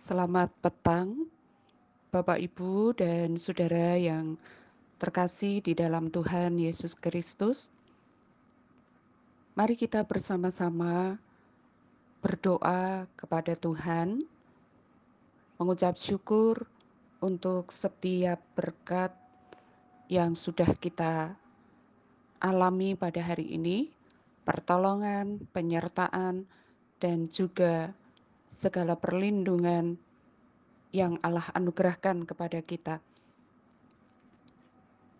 Selamat petang, Bapak, Ibu, dan saudara yang terkasih di dalam Tuhan Yesus Kristus. Mari kita bersama-sama berdoa kepada Tuhan, mengucap syukur untuk setiap berkat yang sudah kita alami pada hari ini, pertolongan, penyertaan, dan juga segala perlindungan yang Allah anugerahkan kepada kita.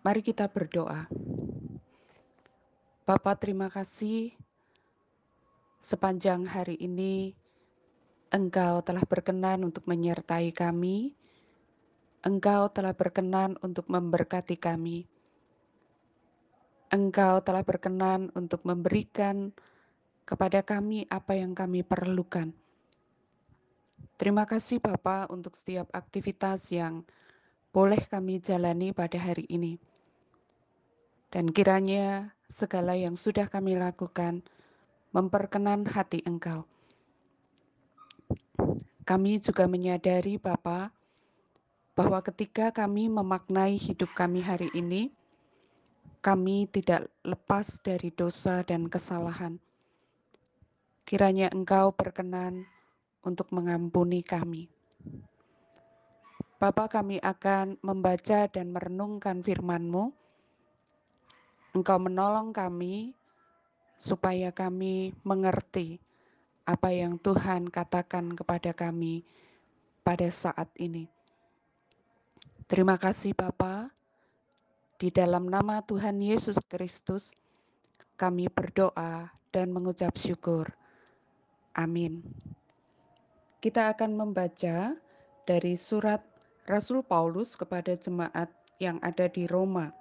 Mari kita berdoa. Bapak terima kasih sepanjang hari ini Engkau telah berkenan untuk menyertai kami. Engkau telah berkenan untuk memberkati kami. Engkau telah berkenan untuk memberikan kepada kami apa yang kami perlukan. Terima kasih Bapak untuk setiap aktivitas yang boleh kami jalani pada hari ini. Dan kiranya segala yang sudah kami lakukan memperkenan hati Engkau. Kami juga menyadari Bapak bahwa ketika kami memaknai hidup kami hari ini, kami tidak lepas dari dosa dan kesalahan. Kiranya Engkau berkenan untuk mengampuni kami. Bapak kami akan membaca dan merenungkan firman-Mu. Engkau menolong kami supaya kami mengerti apa yang Tuhan katakan kepada kami pada saat ini. Terima kasih Bapa. Di dalam nama Tuhan Yesus Kristus, kami berdoa dan mengucap syukur. Amin. Kita akan membaca dari surat Rasul Paulus kepada jemaat yang ada di Roma.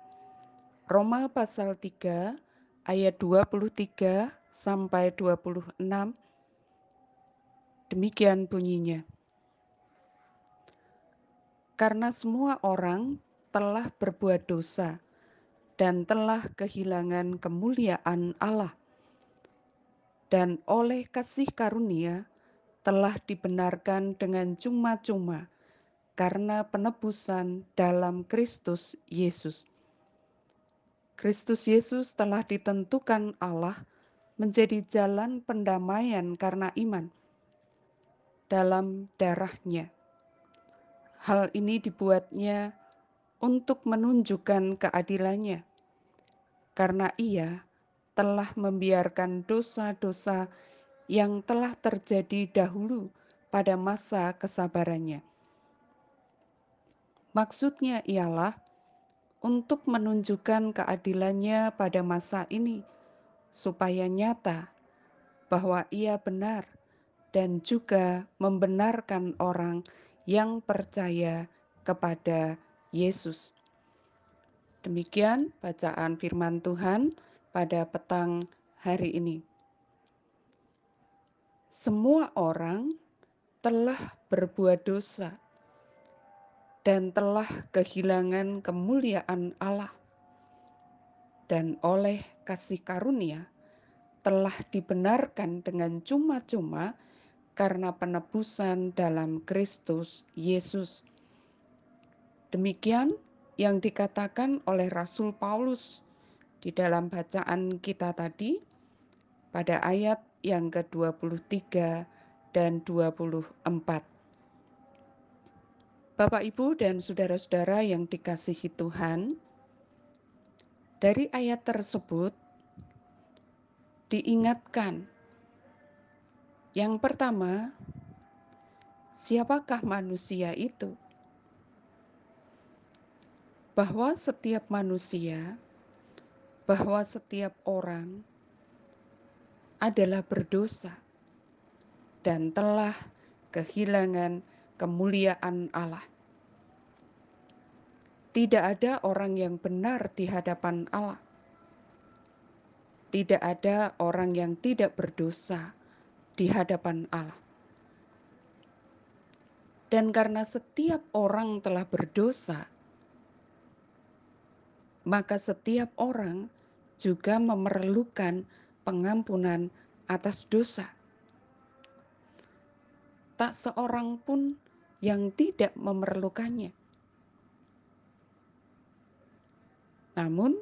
Roma pasal 3 ayat 23 sampai 26. Demikian bunyinya. Karena semua orang telah berbuat dosa dan telah kehilangan kemuliaan Allah. Dan oleh kasih karunia telah dibenarkan dengan cuma-cuma karena penebusan dalam Kristus Yesus. Kristus Yesus telah ditentukan Allah menjadi jalan pendamaian karena iman dalam darahnya. Hal ini dibuatnya untuk menunjukkan keadilannya, karena ia telah membiarkan dosa-dosa yang telah terjadi dahulu pada masa kesabarannya. Maksudnya ialah untuk menunjukkan keadilannya pada masa ini, supaya nyata bahwa ia benar dan juga membenarkan orang yang percaya kepada Yesus. Demikian bacaan Firman Tuhan pada petang hari ini semua orang telah berbuat dosa dan telah kehilangan kemuliaan Allah, dan oleh kasih karunia telah dibenarkan dengan cuma-cuma karena penebusan dalam Kristus Yesus. Demikian yang dikatakan oleh Rasul Paulus di dalam bacaan kita tadi pada ayat yang ke-23 dan 24. Bapak, Ibu, dan saudara-saudara yang dikasihi Tuhan, dari ayat tersebut diingatkan yang pertama, siapakah manusia itu? Bahwa setiap manusia, bahwa setiap orang adalah berdosa dan telah kehilangan kemuliaan Allah. Tidak ada orang yang benar di hadapan Allah. Tidak ada orang yang tidak berdosa di hadapan Allah. Dan karena setiap orang telah berdosa, maka setiap orang juga memerlukan pengampunan atas dosa. Tak seorang pun yang tidak memerlukannya. Namun,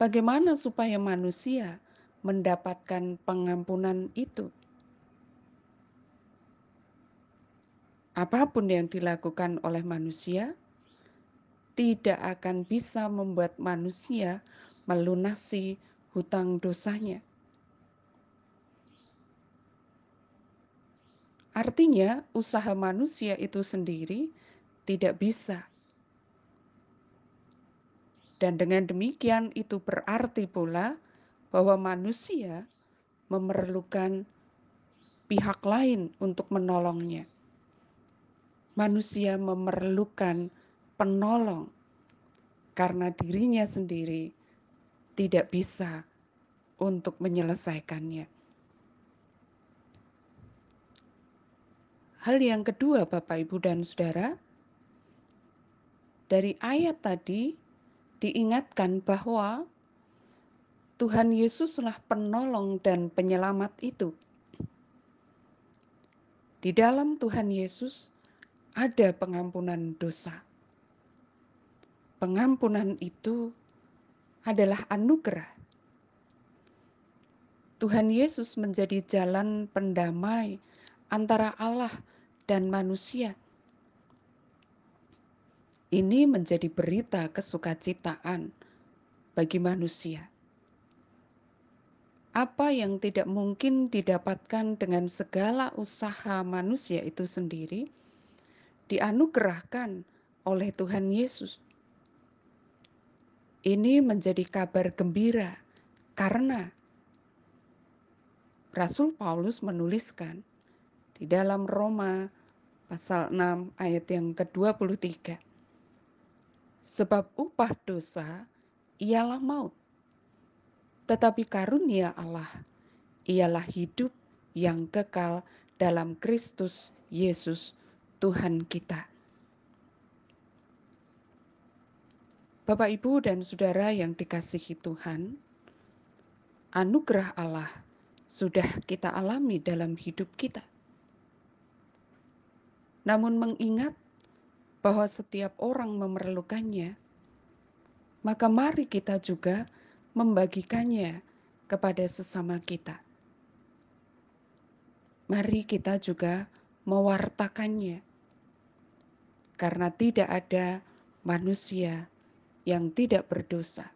bagaimana supaya manusia mendapatkan pengampunan itu? Apa pun yang dilakukan oleh manusia tidak akan bisa membuat manusia melunasi hutang dosanya. Artinya, usaha manusia itu sendiri tidak bisa dan dengan demikian itu berarti pula bahwa manusia memerlukan pihak lain untuk menolongnya. Manusia memerlukan penolong karena dirinya sendiri tidak bisa untuk menyelesaikannya. Hal yang kedua, Bapak, Ibu, dan saudara, dari ayat tadi diingatkan bahwa Tuhan Yesuslah penolong dan penyelamat itu. Di dalam Tuhan Yesus ada pengampunan dosa. Pengampunan itu adalah anugerah. Tuhan Yesus menjadi jalan pendamai antara Allah dan manusia ini menjadi berita kesukacitaan bagi manusia. Apa yang tidak mungkin didapatkan dengan segala usaha manusia itu sendiri, dianugerahkan oleh Tuhan Yesus. Ini menjadi kabar gembira karena Rasul Paulus menuliskan di dalam Roma pasal 6 ayat yang ke-23 Sebab upah dosa ialah maut. Tetapi karunia Allah ialah hidup yang kekal dalam Kristus Yesus Tuhan kita. Bapak, Ibu, dan saudara yang dikasihi Tuhan, anugerah Allah sudah kita alami dalam hidup kita. Namun, mengingat bahwa setiap orang memerlukannya, maka mari kita juga membagikannya kepada sesama kita. Mari kita juga mewartakannya, karena tidak ada manusia yang tidak berdosa.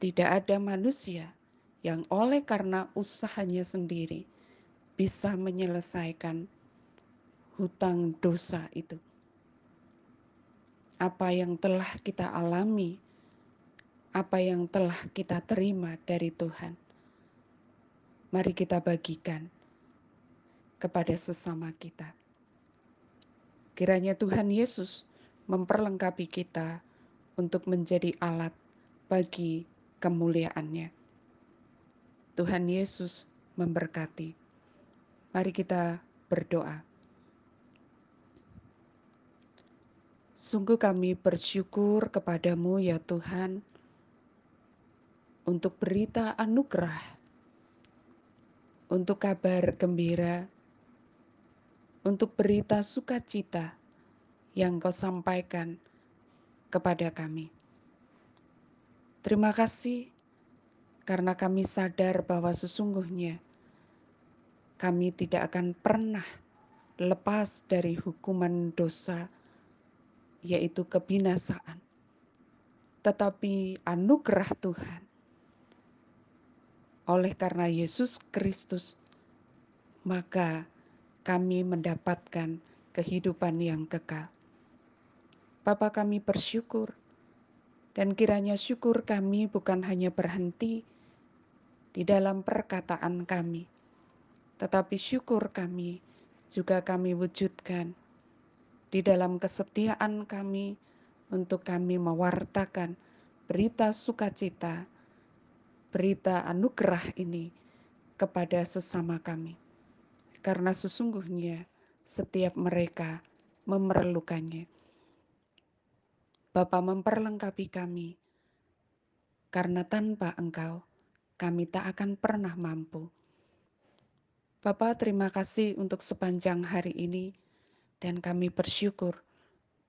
Tidak ada manusia yang oleh karena usahanya sendiri bisa menyelesaikan hutang dosa itu. Apa yang telah kita alami, apa yang telah kita terima dari Tuhan, mari kita bagikan kepada sesama kita. Kiranya Tuhan Yesus memperlengkapi kita untuk menjadi alat bagi kemuliaannya. Tuhan Yesus memberkati. Mari kita berdoa. Sungguh kami bersyukur kepadamu ya Tuhan untuk berita anugerah, untuk kabar gembira, untuk berita sukacita yang kau sampaikan kepada kami. Terima kasih karena kami sadar bahwa sesungguhnya kami tidak akan pernah lepas dari hukuman dosa yaitu kebinasaan. Tetapi anugerah Tuhan oleh karena Yesus Kristus, maka kami mendapatkan kehidupan yang kekal. Bapa kami bersyukur, dan kiranya syukur kami bukan hanya berhenti di dalam perkataan kami, tetapi syukur kami juga kami wujudkan di dalam kesetiaan kami untuk kami mewartakan berita sukacita, berita anugerah ini kepada sesama kami. Karena sesungguhnya setiap mereka memerlukannya. Bapa memperlengkapi kami, karena tanpa Engkau kami tak akan pernah mampu. Bapa, terima kasih untuk sepanjang hari ini, dan kami bersyukur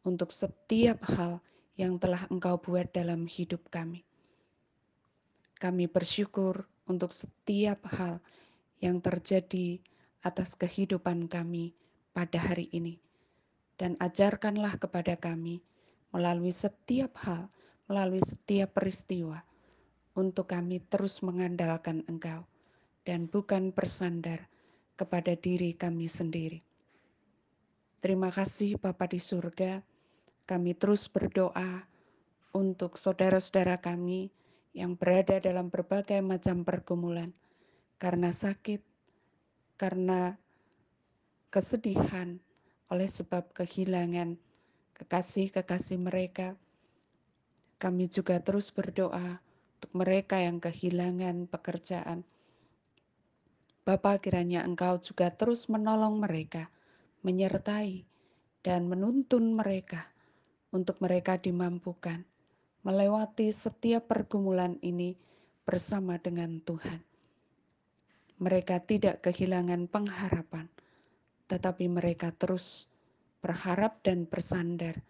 untuk setiap hal yang telah Engkau buat dalam hidup kami. Kami bersyukur untuk setiap hal yang terjadi atas kehidupan kami pada hari ini, dan ajarkanlah kepada kami melalui setiap hal, melalui setiap peristiwa, untuk kami terus mengandalkan Engkau dan bukan bersandar kepada diri kami sendiri. Terima kasih Bapa di surga, kami terus berdoa untuk saudara-saudara kami yang berada dalam berbagai macam pergumulan karena sakit, karena kesedihan, oleh sebab kehilangan kekasih-kekasih mereka. Kami juga terus berdoa untuk mereka yang kehilangan pekerjaan. Bapak kiranya Engkau juga terus menolong mereka, menyertai dan menuntun mereka untuk mereka dimampukan melewati setiap pergumulan ini bersama dengan Tuhan. Mereka tidak kehilangan pengharapan, tetapi mereka terus berharap dan bersandar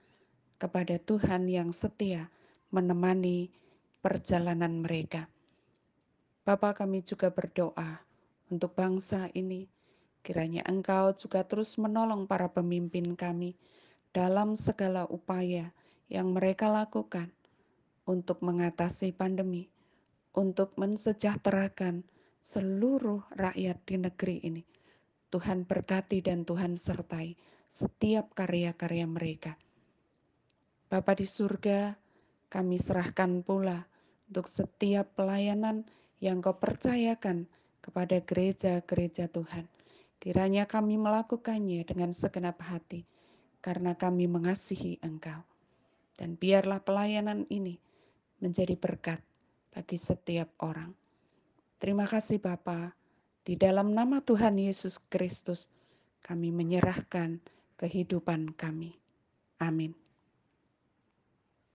kepada Tuhan yang setia menemani perjalanan mereka. Bapak kami juga berdoa untuk bangsa ini, kiranya Engkau juga terus menolong para pemimpin kami dalam segala upaya yang mereka lakukan untuk mengatasi pandemi, untuk mensejahterakan seluruh rakyat di negeri ini. Tuhan berkati dan Tuhan sertai setiap karya-karya mereka. Bapa di surga, kami serahkan pula untuk setiap pelayanan yang kau percayakan kepada gereja-gereja Tuhan. Kiranya kami melakukannya dengan segenap hati, karena kami mengasihi Engkau. Dan biarlah pelayanan ini menjadi berkat bagi setiap orang. Terima kasih Bapa. Di dalam nama Tuhan Yesus Kristus, kami menyerahkan kehidupan kami. Amin.